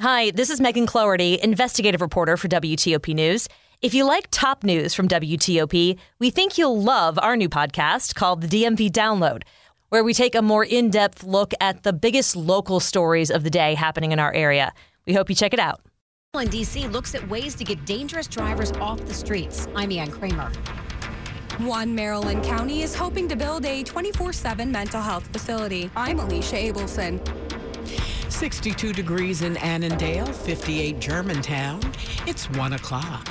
Hi, this is Megan Cloherty, investigative reporter for WTOP News. If you like top news from WTOP, we think you'll love our new podcast called The DMV Download, where we take a more in depth look at the biggest local stories of the day happening in our area. We hope you check it out. In DC looks at ways to get dangerous drivers off the streets. I'm Ian Kramer. One Maryland county is hoping to build a 24 7 mental health facility. I'm Alicia Abelson. 62 degrees in Annandale, 58 Germantown. It's 1 o'clock.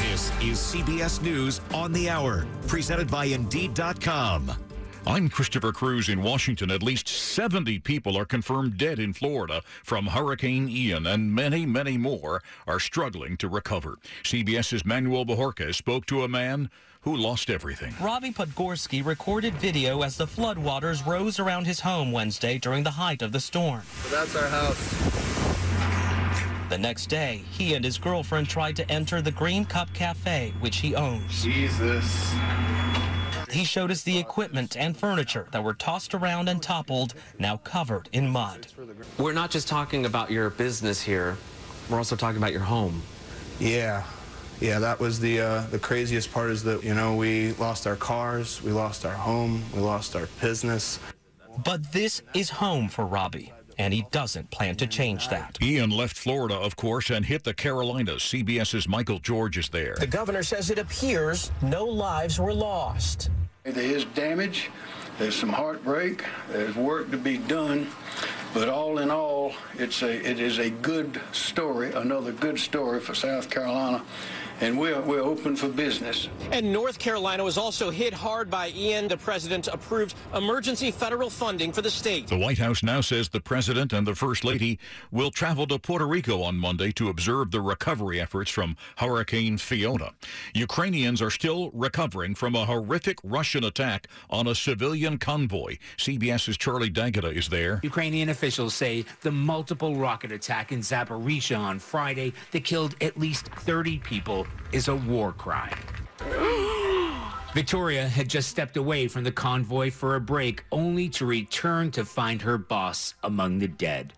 This is CBS News on the Hour, presented by Indeed.com. I'm Christopher Cruz in Washington. At least 70 people are confirmed dead in Florida from Hurricane Ian, and many, many more are struggling to recover. CBS's Manuel Bojorquez spoke to a man who lost everything. Robbie Podgorski recorded video as the floodwaters rose around his home Wednesday during the height of the storm. So that's our house. The next day, he and his girlfriend tried to enter the Green Cup Cafe, which he owns. Jesus. He showed us the equipment and furniture that were tossed around and toppled, now covered in mud. We're not just talking about your business here, we're also talking about your home. Yeah. Yeah, that was the uh, the craziest part is that, you know, we lost our cars, we lost our home, we lost our business. But this is home for Robbie and he doesn't plan to change that. Ian left Florida, of course, and hit the Carolinas. CBS's Michael George is there. The governor says it appears no lives were lost. There is damage, there's some heartbreak, there's work to be done, but all in all, it's a it is a good story, another good story for South Carolina and we're, we're open for business. And North Carolina was also hit hard by Ian. The president approved emergency federal funding for the state. The White House now says the president and the first lady will travel to Puerto Rico on Monday to observe the recovery efforts from Hurricane Fiona. Ukrainians are still recovering from a horrific Russian attack on a civilian convoy. CBS's Charlie D'Agata is there. Ukrainian officials say the multiple rocket attack in Zaporizhia on Friday that killed at least 30 people is a war crime. Victoria had just stepped away from the convoy for a break, only to return to find her boss among the dead.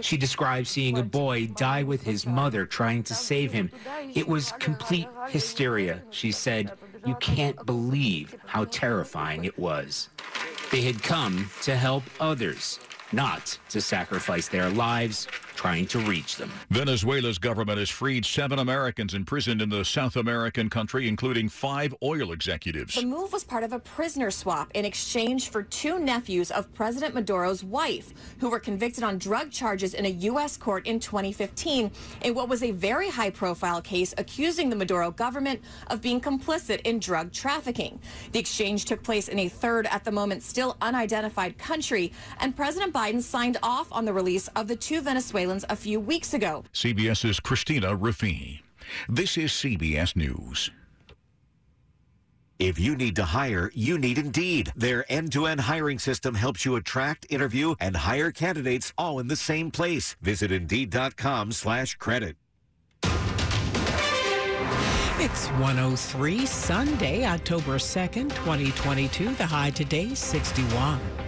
She describes seeing a boy die with his mother trying to save him. It was complete hysteria. She said, You can't believe how terrifying it was. They had come to help others, not to sacrifice their lives trying to reach them. Venezuela's government has freed seven Americans imprisoned in the South American country, including five oil executives. The move was part of a prisoner swap in exchange for two nephews of President Maduro's wife, who were convicted on drug charges in a U.S. court in 2015 in what was a very high profile case accusing the Maduro government of being complicit in drug trafficking. The exchange took place in a third, at the moment still unidentified country, and President Biden signed off on the release of the two Venezuelans a few weeks ago. CBS's Christina Ruffini. This is CBS News. If you need to hire, you need Indeed. Their end-to-end hiring system helps you attract, interview, and hire candidates all in the same place. Visit Indeed.com slash credit. It's 103 Sunday, October 2nd, 2022. The high today, 61.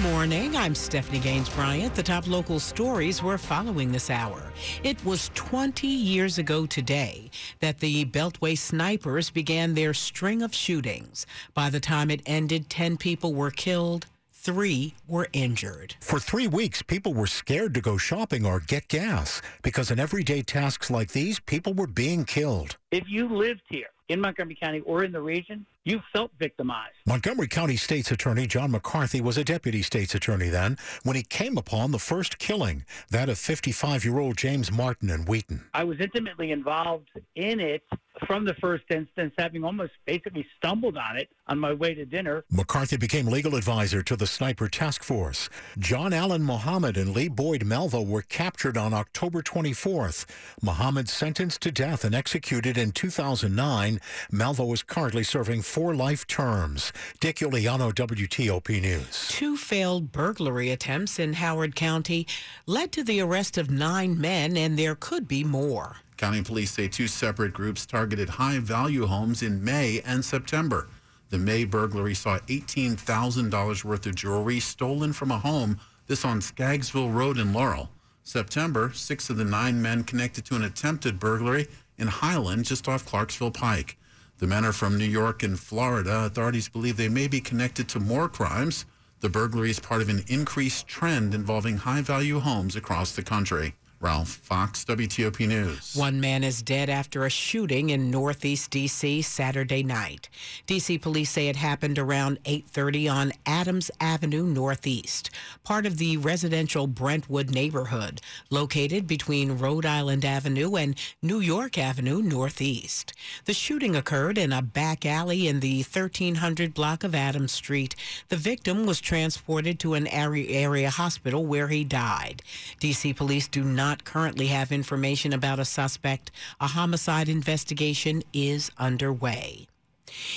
Morning. I'm Stephanie Gaines Bryant. The top local stories we're following this hour. It was 20 years ago today that the Beltway snipers began their string of shootings. By the time it ended, 10 people were killed. Three were injured. For three weeks, people were scared to go shopping or get gas because in everyday tasks like these, people were being killed. If you lived here, in Montgomery County or in the region, you felt victimized. Montgomery County State's Attorney John McCarthy was a deputy state's attorney then when he came upon the first killing, that of 55 year old James Martin in Wheaton. I was intimately involved in it from the first instance, having almost basically stumbled on it on my way to dinner. McCarthy became legal advisor to the Sniper Task Force. John Allen Muhammad and Lee Boyd Malvo were captured on October 24th. Muhammad sentenced to death and executed in 2009. Malvo is currently serving four life terms. Dick Uliano, WTOP News. Two failed burglary attempts in Howard County led to the arrest of nine men, and there could be more. County police say two separate groups targeted high value homes in May and September. The May burglary saw $18,000 worth of jewelry stolen from a home, this on Scaggsville Road in Laurel. September, six of the nine men connected to an attempted burglary in Highland, just off Clarksville Pike. The men are from New York and Florida. Authorities believe they may be connected to more crimes. The burglary is part of an increased trend involving high value homes across the country. Ralph Fox, WTOP News. One man is dead after a shooting in Northeast D.C. Saturday night. D.C. police say it happened around 8:30 on Adams Avenue Northeast, part of the residential Brentwood neighborhood, located between Rhode Island Avenue and New York Avenue Northeast. The shooting occurred in a back alley in the 1300 block of Adams Street. The victim was transported to an area, area hospital where he died. D.C. police do not not currently have information about a suspect. A homicide investigation is underway.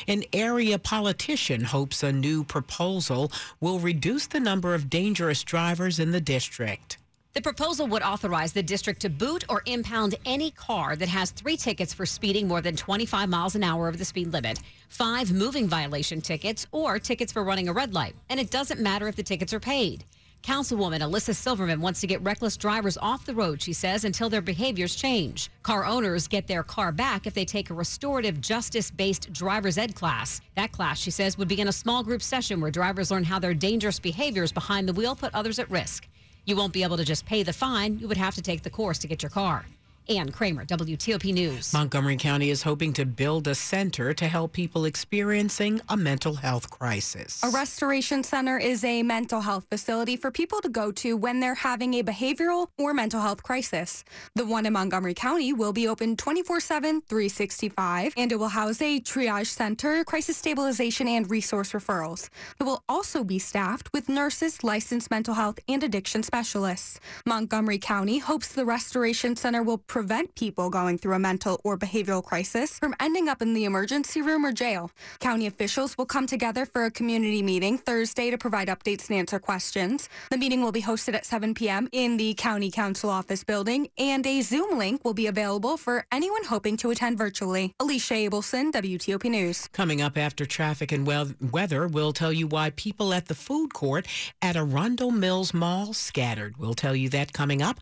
An area politician hopes a new proposal will reduce the number of dangerous drivers in the district. The proposal would authorize the district to boot or impound any car that has three tickets for speeding more than 25 miles an hour over the speed limit, five moving violation tickets, or tickets for running a red light. And it doesn't matter if the tickets are paid. Councilwoman Elissa Silverman wants to get reckless drivers off the road, she says, until their behaviors change. Car owners get their car back if they take a restorative justice based driver's ed class. That class, she says, would begin a small group session where drivers learn how their dangerous behaviors behind the wheel put others at risk. You won't be able to just pay the fine, you would have to take the course to get your car. Ann Kramer, WTOP News. Montgomery County is hoping to build a center to help people experiencing a mental health crisis. A restoration center is a mental health facility for people to go to when they're having a behavioral or mental health crisis. The one in Montgomery County will be open 24 7, 365, and it will house a triage center, crisis stabilization, and resource referrals. It will also be staffed with nurses, licensed mental health, and addiction specialists. Montgomery County hopes the restoration center will prevent people going through a mental or behavioral crisis from ending up in the emergency room or jail. County officials will come together for a community meeting Thursday to provide updates and answer questions. The meeting will be hosted at 7 p.m. in the County Council office building, and a Zoom link will be available for anyone hoping to attend virtually. Alicia Abelson, WTOP News. Coming up after traffic and weather, we'll tell you why people at the food court at Arundel Mills Mall scattered. We'll tell you that coming up.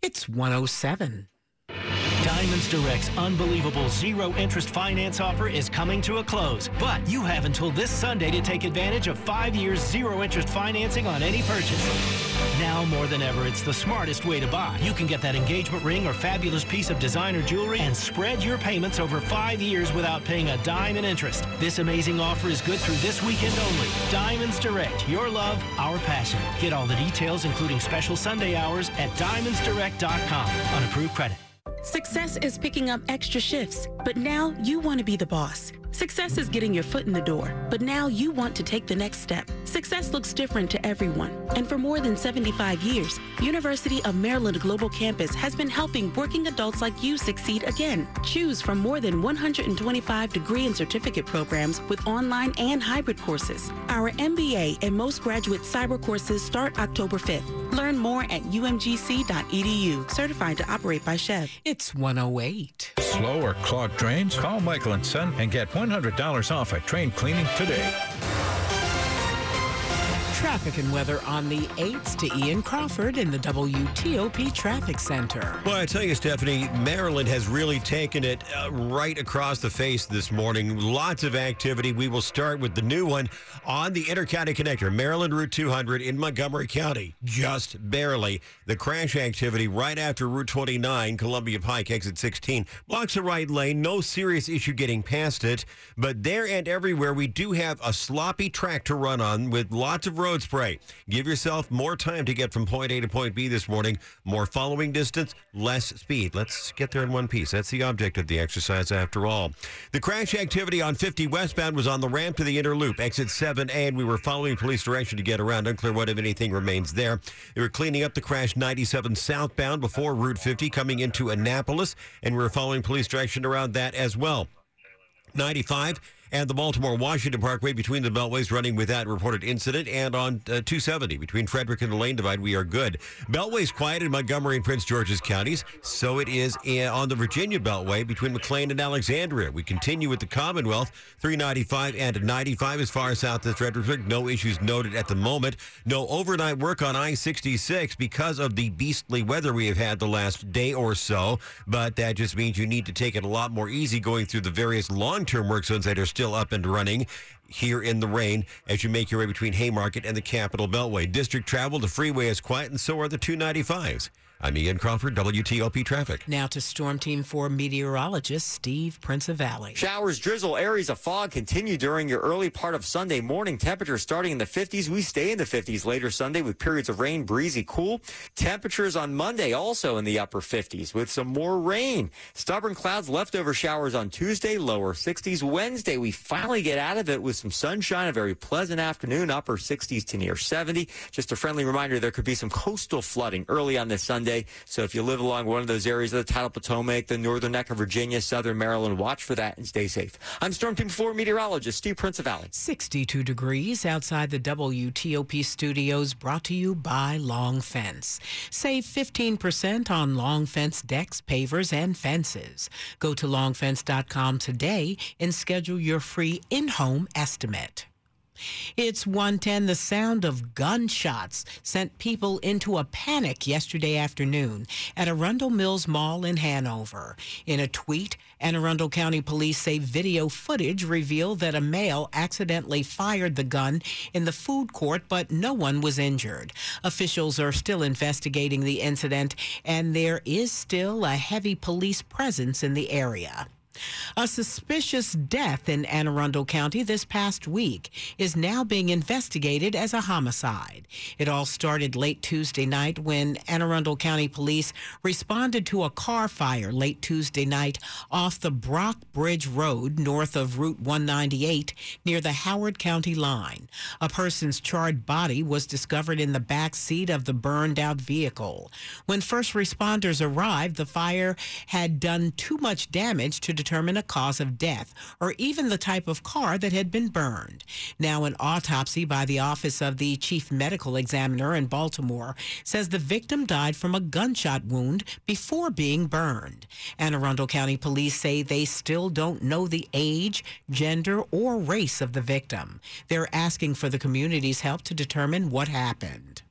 It's 107. Diamonds Direct's unbelievable zero interest finance offer is coming to a close, but you have until this Sunday to take advantage of five years zero interest financing on any purchase. Now more than ever, it's the smartest way to buy. You can get that engagement ring or fabulous piece of designer jewelry and spread your payments over five years without paying a dime in interest. This amazing offer is good through this weekend only. Diamonds Direct, your love, our passion. Get all the details, including special Sunday hours, at diamondsdirect.com on approved credit. Success is picking up extra shifts, but now you want to be the boss. Success is getting your foot in the door, but now you want to take the next step. Success looks different to everyone, and for more than 75 years, University of Maryland Global Campus has been helping working adults like you succeed again. Choose from more than 125 degree and certificate programs with online and hybrid courses. Our MBA and most graduate cyber courses start October 5th. Learn more at umgc.edu, certified to operate by SCHEV. It's 108. Slow or clogged drains? Call Michael and Son and get $100 off a train cleaning today. Traffic and weather on the 8s to Ian Crawford in the WTOP Traffic Center. Well, I tell you, Stephanie, Maryland has really taken it uh, right across the face this morning. Lots of activity. We will start with the new one on the Intercounty Connector, Maryland Route 200 in Montgomery County. Just barely. The crash activity right after Route 29, Columbia Pike, exit 16, blocks the right lane. No serious issue getting past it. But there and everywhere, we do have a sloppy track to run on with lots of spray. Give yourself more time to get from point A to point B this morning. More following distance, less speed. Let's get there in one piece. That's the object of the exercise after all. The crash activity on 50 westbound was on the ramp to the inner loop, exit 7A, and we were following police direction to get around. Unclear what, if anything, remains there. They were cleaning up the crash 97 southbound before Route 50 coming into Annapolis, and we were following police direction around that as well. 95 and the Baltimore Washington Parkway between the beltways running without reported incident, and on uh, 270 between Frederick and the Lane Divide, we are good. Beltways quiet in Montgomery and Prince George's counties, so it is in, on the Virginia Beltway between McLean and Alexandria. We continue with the Commonwealth 395 and 95 as far south as Fredericksburg. No issues noted at the moment. No overnight work on I 66 because of the beastly weather we have had the last day or so, but that just means you need to take it a lot more easy going through the various long term work zones that are still still up and running here in the rain as you make your way between Haymarket and the Capitol Beltway. District travel, the freeway is quiet, and so are the 295s. I'm Ian Crawford, WTOP Traffic. Now to Storm Team 4 meteorologist Steve Prinzivalli. Showers, drizzle, areas of fog continue during your early part of Sunday morning. Temperatures starting in the 50s. We stay in the 50s later Sunday with periods of rain, breezy, cool. Temperatures on Monday also in the upper 50s with some more rain. Stubborn clouds, leftover showers on Tuesday, lower 60s. Wednesday, we finally get out of it with some sunshine, a very pleasant afternoon, upper 60s to near 70. Just a friendly reminder there could be some coastal flooding early on this Sunday. So if you live along one of those areas of the Tidal Potomac, the northern neck of Virginia, southern Maryland, watch for that and stay safe. I'm Storm Team 4 meteorologist Steve Prinzivalli. 62 degrees outside the WTOP studios brought to you by Long Fence. Save 15% on Long Fence decks, pavers, and fences. Go to longfence.com today and schedule your free in-home estimate. It's 110. The sound of gunshots sent people into a panic yesterday afternoon at Arundel Mills Mall in Hanover. In a tweet, Anne Arundel County Police say video footage revealed that a male accidentally fired the gun in the food court, but no one was injured. Officials are still investigating the incident, and there is still a heavy police presence in the area. A suspicious death in Anne Arundel County this past week is now being investigated as a homicide. It all started late Tuesday night when Anne Arundel County Police responded to a car fire late Tuesday night off the Brock Bridge Road north of Route 198 near the Howard County line. A person's charred body was discovered in the back seat of the burned out vehicle. When first responders arrived, the fire had done too much damage to determine a cause of death or even the type of car that had been burned. Now, an autopsy by the Office of the Chief Medical Examiner in Baltimore says the victim died from a gunshot wound before being burned. Anne Arundel County Police say they still don't know the age, gender, or race of the victim. They're asking for the community's help to determine what happened.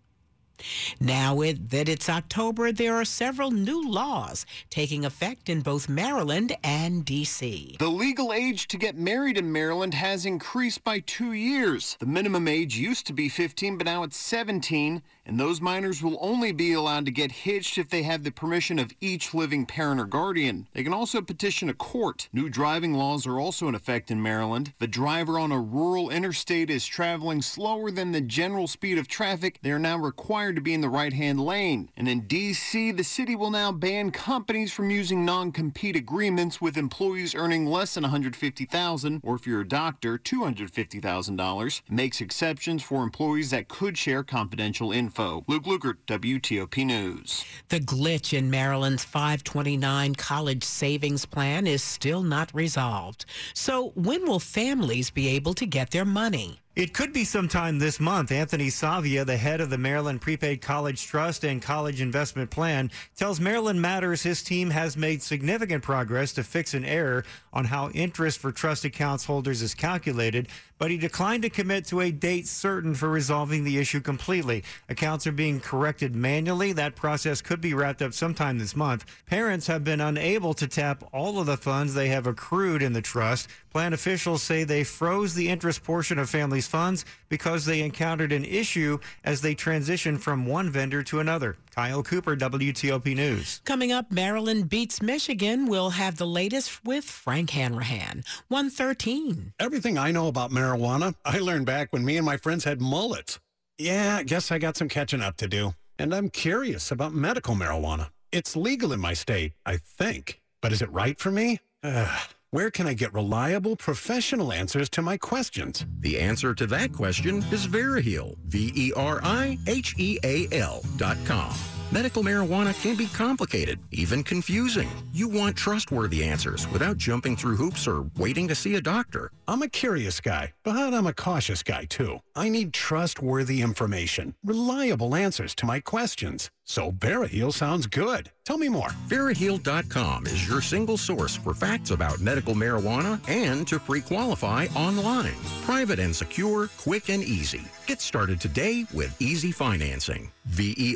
Now it, that it's October, there are several new laws taking effect in both Maryland and D.C. The legal age to get married in Maryland has increased by two years. The minimum age used to be 15, but now it's 17, and those minors will only be allowed to get hitched if they have the permission of each living parent or guardian. They can also petition a court. New driving laws are also in effect in Maryland. If a driver on a rural interstate is traveling slower than the general speed of traffic, they are now required to be in the right-hand lane. And in D.C., the city will now ban companies from using non-compete agreements with employees earning less than $150,000, or if you're a doctor, $250,000. Makes exceptions for employees that could share confidential info info. Luke Lukert, WTOP News. The glitch in Maryland's 529 college savings plan is still not resolved. So when will families be able to get their money? It could be sometime this month. Anthony Savia, the head of the Maryland Prepaid College Trust and College Investment Plan, tells Maryland Matters his team has made significant progress to fix an error on how interest for trust accounts holders is calculated, but he declined to commit to a date certain for resolving the issue completely. Accounts are being corrected manually. That process could be wrapped up sometime this month. Parents have been unable to tap all of the funds they have accrued in the trust. Plan officials say they froze the interest portion of families' funds because they encountered an issue as they transitioned from one vendor to another. Kyle Cooper, WTOP News. Coming up, Maryland beats Michigan. We'll have the latest with Frank Hanrahan. 113. Everything I know about marijuana, I learned back when me and my friends had mullets. Yeah, I guess I got some catching up to do. And I'm curious about medical marijuana. It's legal in my state, I think. But is it right for me? Ugh. Where can I get reliable, professional answers to my questions? The answer to that question is Veriheal, V-E-R-I-H-E-A-L dot com. Medical marijuana can be complicated, even confusing. You want trustworthy answers without jumping through hoops or waiting to see a doctor. I'm a curious guy, but I'm a cautious guy too. I need trustworthy information, reliable answers to my questions. So Veriheal sounds good. Tell me more. Veriheal.com is your single source for facts about medical marijuana and to pre-qualify online. Private and secure, quick and easy. Get started today with easy financing. V-E-R-I-H-E-A-L.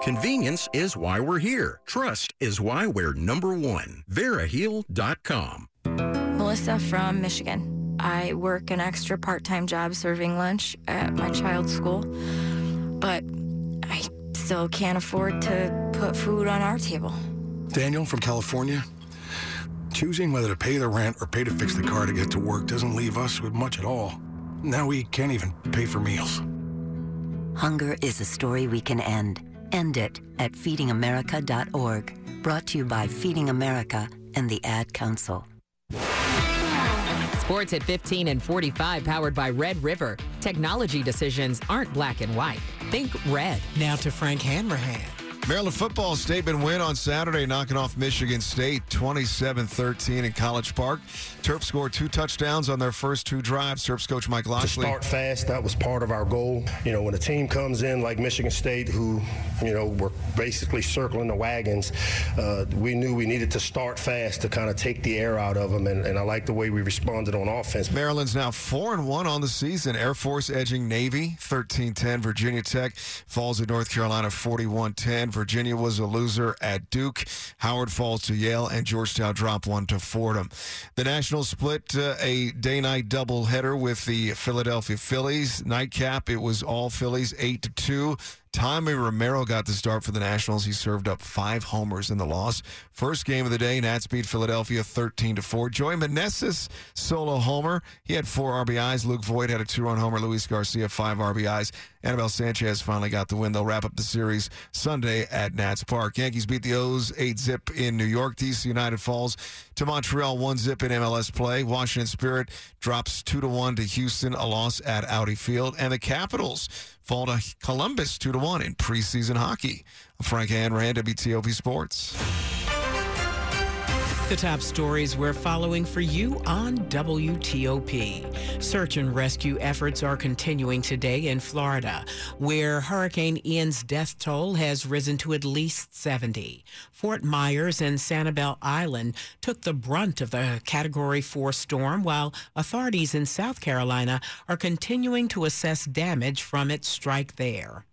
Convenience is why we're here. Trust is why we're number one. Veriheal.com. Melissa from Michigan. I work an extra part-time job serving lunch at my child's school but I still can't afford to put food on our table. Daniel from California. Choosing whether to pay the rent or pay to fix the car to get to work doesn't leave us with much at all. Now we can't even pay for meals. Hunger is a story we can end. End it at feedingamerica.org. Brought to you by Feeding America and the Ad Council. Sports at 15 and 45 powered by Red River. Technology decisions aren't black and white. Think red. Now to Frank Hanrahan. Maryland football statement win on Saturday, knocking off Michigan State 27 13 in College Park. Terps scored two touchdowns on their first two drives. Terps coach Mike Locksley. To start fast, that was part of our goal. You know, when a team comes in like Michigan State, who, you know, were basically circling the wagons, uh, we knew we needed to start fast to kind of take the air out of them. And, and I like the way we responded on offense. Maryland's now 4 and 1 on the season. Air Force edging Navy 13 10. Virginia Tech falls to North Carolina 41 10. Virginia was a loser at Duke. Howard falls to Yale, and Georgetown dropped one to Fordham. The Nationals split uh, a day-night doubleheader with the Philadelphia Phillies. Nightcap, it was all Phillies, eight to two. Tommy Romero got the start for the Nationals. He served up five homers in the loss. First game of the day, Nats beat Philadelphia 13 to 4. Joey Meneses solo homer. He had four RBIs. Luke Voit had a two-run homer. Luis Garcia five RBIs. Anibal Sanchez finally got the win. They'll wrap up the series Sunday at Nats Park. Yankees beat the O's 8 zip in New York. DC United falls to Montreal 1 zip in MLS play. Washington Spirit drops 2 to 1 to Houston, a loss at Audi Field. And the Capitals fall to Columbus 2 to 1 in preseason hockey. Frank Hanrahan, WTOP Sports. The top stories we're following for you on WTOP. Search and rescue efforts are continuing today in Florida, where Hurricane Ian's death toll has risen to at least 70. Fort Myers and Sanibel Island took the brunt of the Category 4 storm, while authorities in South Carolina are continuing to assess damage from its strike there.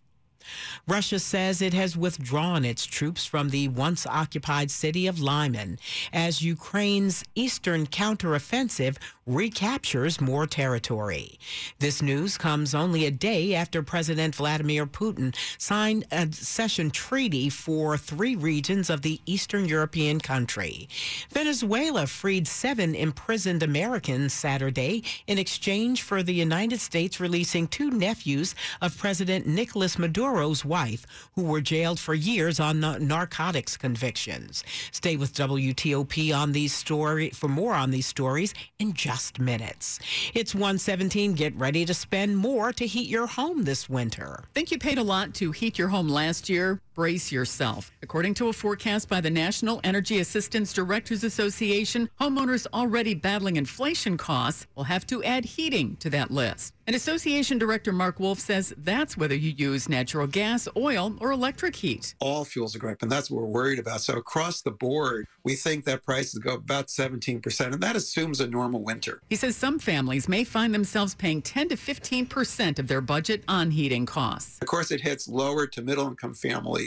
Russia says it has withdrawn its troops from the once occupied city of Lyman as Ukraine's eastern counteroffensive recaptures more territory. This news comes only a day after President Vladimir Putin signed a cession treaty for three regions of the Eastern European country. Venezuela freed seven imprisoned Americans Saturday in exchange for the United States releasing two nephews of President Nicolas Maduro's wife, who were jailed for years on narcotics convictions. Stay with WTOP on these story for more on these stories in just minutes. It's 117. Get ready to spend more to heat your home this winter. Think you paid a lot to heat your home last year? Brace yourself. According to a forecast by the National Energy Assistance Directors Association, homeowners already battling inflation costs will have to add heating to that list. And Association Director Mark Wolfe says that's whether you use natural gas, oil, or electric heat. All fuels are going up, and that's what we're worried about. So across the board, we think that prices go about 17%, and that assumes a normal winter. He says some families may find themselves paying 10 to 15 percent of their budget on heating costs. Of course, it hits lower to middle income families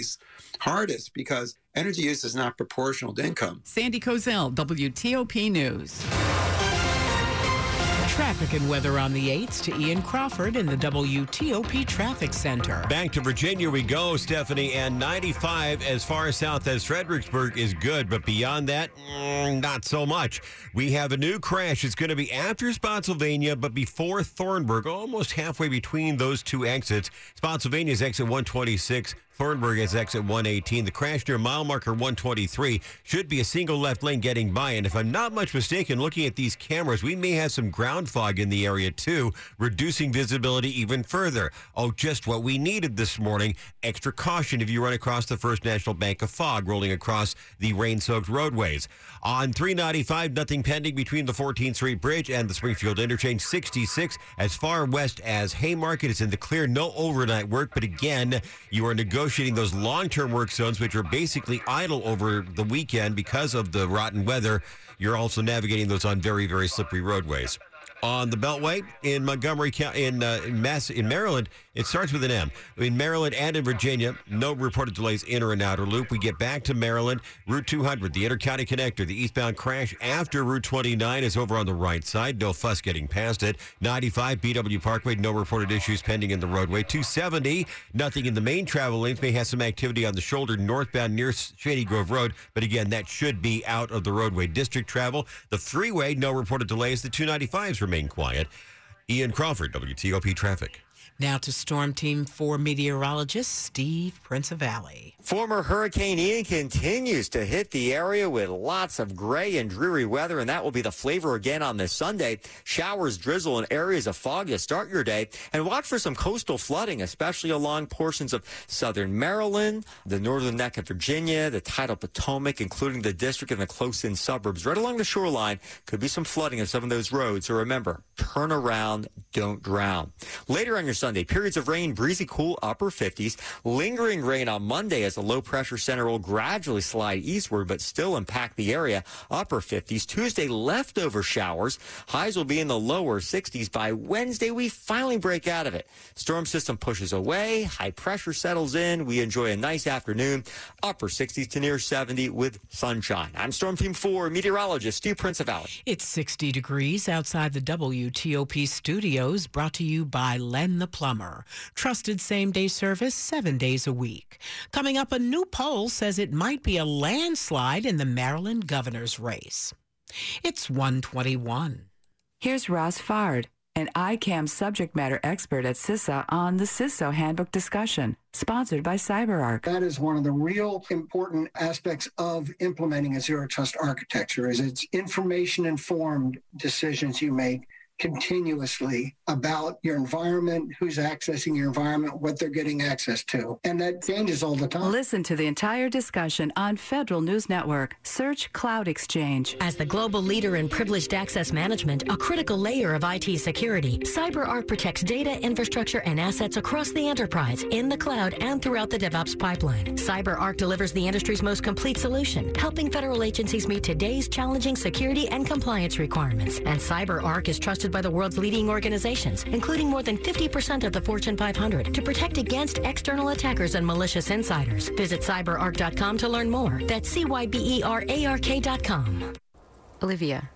hardest because energy use is not proportional to income. Sandy Kozel, WTOP News. Traffic and weather on the 8s to Ian Crawford in the WTOP Traffic Center. Back to Virginia we go, Stephanie, and 95 as far south as Fredericksburg is good, but beyond that, mm, not so much. We have a new crash. It's going to be after Spotsylvania, but before Thornburg, almost halfway between those two exits. Spotsylvania's exit 126. Thornburg is exit 118. The crash near mile marker 123 should be a single left lane getting by. And if I'm not much mistaken, looking at these cameras, we may have some ground fog in the area too, reducing visibility even further. Oh, just what we needed this morning. Extra caution if you run across the First National Bank of fog rolling across the rain soaked roadways. On 395, nothing pending between the 14th Street Bridge and the Springfield Interchange 66. As far west as Haymarket, it's in the clear. No overnight work, but again, you are negotiating negotiating those long term work zones, which are basically idle over the weekend because of the rotten weather. You're also navigating those on very, very slippery roadways. On the Beltway in Montgomery County, in, uh, in, Mass, in Maryland, it starts with an M. In Maryland and in Virginia, no reported delays inner and outer loop. We get back to Maryland, Route 200, the intercounty connector. The eastbound crash after Route 29 is over on the right side. No fuss getting past it. 95 BW Parkway, no reported issues pending in the roadway. 270, nothing in the main travel lanes. May have some activity on the shoulder northbound near Shady Grove Road, but again, that should be out of the roadway. District travel, the freeway, no reported delays. The 295s remain quiet. Ian Crawford, WTOP Traffic. Now to Storm Team 4 meteorologist Steve Prinzivalli. Former Hurricane Ian continues to hit the area with lots of gray and dreary weather, and that will be the flavor again on this Sunday. Showers, drizzle, and areas of fog to start your day. And watch for some coastal flooding, especially along portions of southern Maryland, the northern neck of Virginia, the tidal Potomac, including the district and the close in suburbs. Right along the shoreline, could be some flooding of some of those roads. So remember, turn around, don't drown. Later on your Sunday, periods of rain, breezy, cool, upper 50s. Lingering rain on Monday as the low pressure center will gradually slide eastward, but still impact the area, upper 50s. Tuesday, leftover showers. Highs will be in the lower 60s. By Wednesday, we finally break out of it. Storm system pushes away. High pressure settles in. We enjoy a nice afternoon. Upper 60s to near 70 with sunshine. I'm Storm Team 4 meteorologist Steve Prinzivalli. It's 60 degrees outside the WTOP studios, brought to you by Len the Plumber. Trusted same day service seven days a week. Coming up, a new poll says it might be a landslide in the Maryland governor's race. It's 121. Here's Ross Foard, an ICAM subject matter expert at CISA on the CISO Handbook discussion, sponsored by CyberArk. That is one of the real important aspects of implementing a zero trust architecture is it's information informed decisions you make continuously about your environment, who's accessing your environment, what they're getting access to. And that changes all the time. Listen to the entire discussion on Federal News Network. Search Cloud Exchange. As the global leader in privileged access management, a critical layer of IT security, CyberArk protects data, infrastructure, and assets across the enterprise, in the cloud, and throughout the DevOps pipeline. CyberArk delivers the industry's most complete solution, helping federal agencies meet today's challenging security and compliance requirements. And CyberArk is trusted by the world's leading organizations, including more than 50% of the Fortune 500, to protect against external attackers and malicious insiders. Visit cyberark.com to learn more. That's C-Y-B-E-R-A-R-K.com. Olivia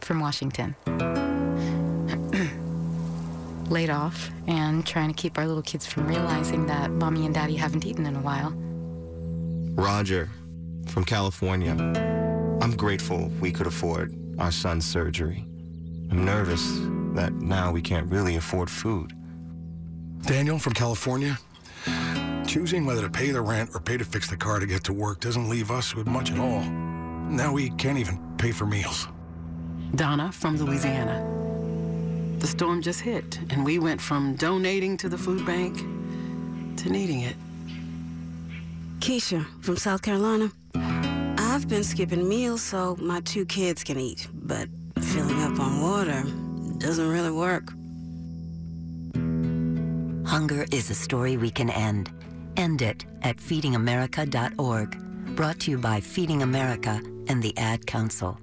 from Washington. Laid off and trying to keep our little kids from realizing that mommy and daddy haven't eaten in a while. Roger from California. I'm grateful we could afford our son's surgery. I'm nervous that now we can't really afford food. Daniel from California. Choosing whether to pay the rent or pay to fix the car to get to work doesn't leave us with much at all. Now we can't even pay for meals. Donna from Louisiana. The storm just hit, and we went from donating to the food bank to needing it. Keisha from South Carolina. I've been skipping meals so my two kids can eat, but filling up on water doesn't really work. Hunger is a story we can end. End it at feedingamerica.org. Brought to you by Feeding America and the Ad Council.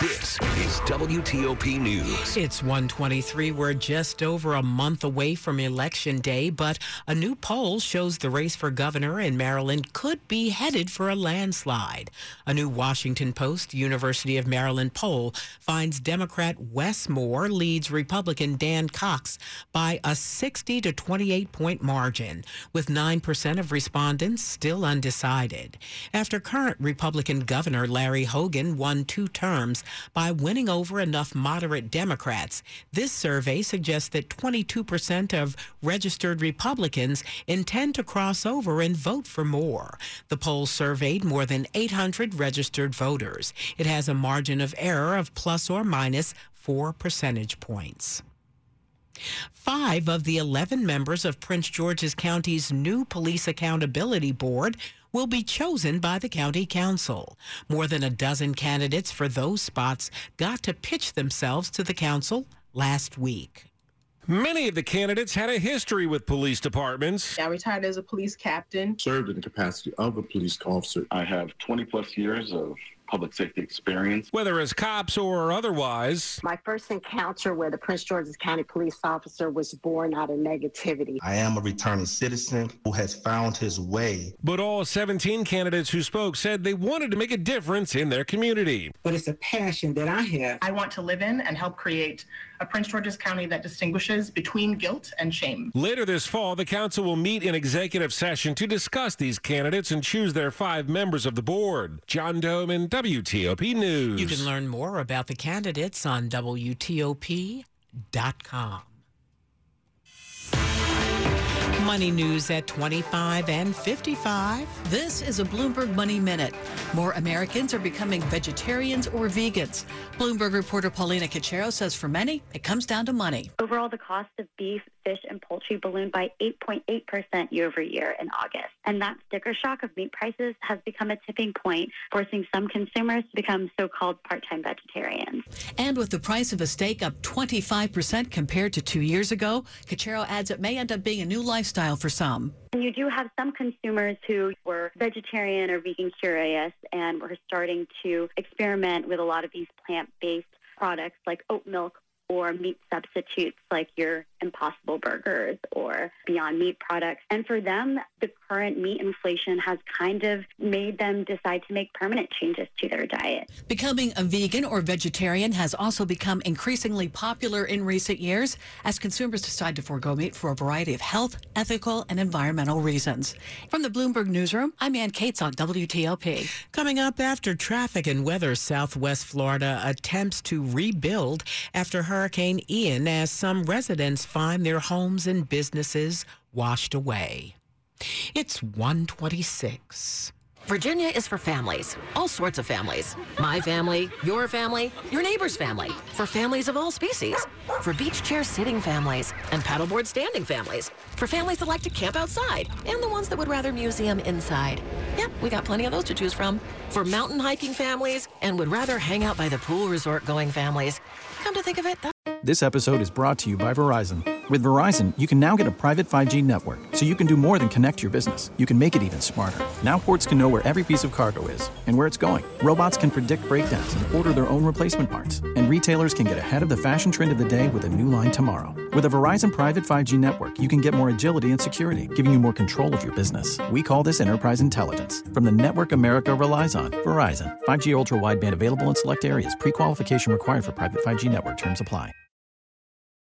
This is WTOP News. It's 123. We're just over a month away from Election Day, but a new poll shows the race for governor in Maryland could be headed for a landslide. A new Washington Post University of Maryland poll finds Democrat Wes Moore leads Republican Dan Cox by a 60 to 28 point margin, with 9% of respondents still undecided. After current Republican Governor Larry Hogan won two terms by winning over enough moderate Democrats. This survey suggests that 22% of registered Republicans intend to cross over and vote for Moore. The poll surveyed more than 800 registered voters. It has a margin of error of plus or minus four percentage points. Five of the 11 members of Prince George's County's new Police Accountability Board will be chosen by the county council. More than a dozen candidates for those spots got to pitch themselves to the council last week. Many of the candidates had a history with police departments. I retired as a police captain. Served in the capacity of a police officer. I have 20 plus years of public safety experience. Whether as cops or otherwise. My first encounter with a Prince George's County police officer was born out of negativity. I am a returning citizen who has found his way. But all 17 candidates who spoke said they wanted to make a difference in their community. But it's a passion that I have. I want to live in and help create a Prince George's County that distinguishes between guilt and shame. Later this fall, the council will meet in executive session to discuss these candidates and choose their five members of the board. John Domen WTOP News. You can learn more about the candidates on WTOP.com. Money news at 25 and 55. This is a Bloomberg Money Minute. More Americans are becoming vegetarians or vegans. Bloomberg reporter Paulina Cachero says for many, it comes down to money. Overall, the cost of beef, fish, and poultry ballooned by 8.8% year over year in August. And that sticker shock of meat prices has become a tipping point, forcing some consumers to become so called part time vegetarians. And with the price of a steak up 25% compared to two years ago, Cachero adds it may end up being a new lifestyle for some. And you do have some consumers who were vegetarian or vegan curious and were starting to experiment with a lot of these plant based products like oat milk or meat substitutes like your Impossible Burgers or Beyond Meat products. And for them, the current meat inflation has kind of made them decide to make permanent changes to their diet. Becoming a vegan or vegetarian has also become increasingly popular in recent years as consumers decide to forego meat for a variety of health, ethical, and environmental reasons. From the Bloomberg Newsroom, I'm Ann Cates on WTOP. Coming up after traffic and weather, Southwest Florida attempts to rebuild after Hurricane Ian as some residents find their homes and businesses washed away. It's 126. Virginia is for families, all sorts of families. My family, your family, your neighbor's family, for families of all species, for beach chair sitting families and paddleboard standing families, for families that like to camp outside and the ones that would rather museum inside. Yep, we got plenty of those to choose from. For mountain hiking families and would rather hang out by the pool resort going families. Come to think of it, this episode is brought to you by Verizon. With Verizon, you can now get a private 5G network, so you can do more than connect your business. You can make it even smarter. Now ports can know where every piece of cargo is and where it's going. Robots can predict breakdowns and order their own replacement parts. And retailers can get ahead of the fashion trend of the day with a new line tomorrow. With a Verizon private 5G network, you can get more agility and security, giving you more control of your business. We call this enterprise intelligence. From the network America relies on, Verizon. 5G ultra wideband available in select areas. Pre qualification required for private 5G network terms apply.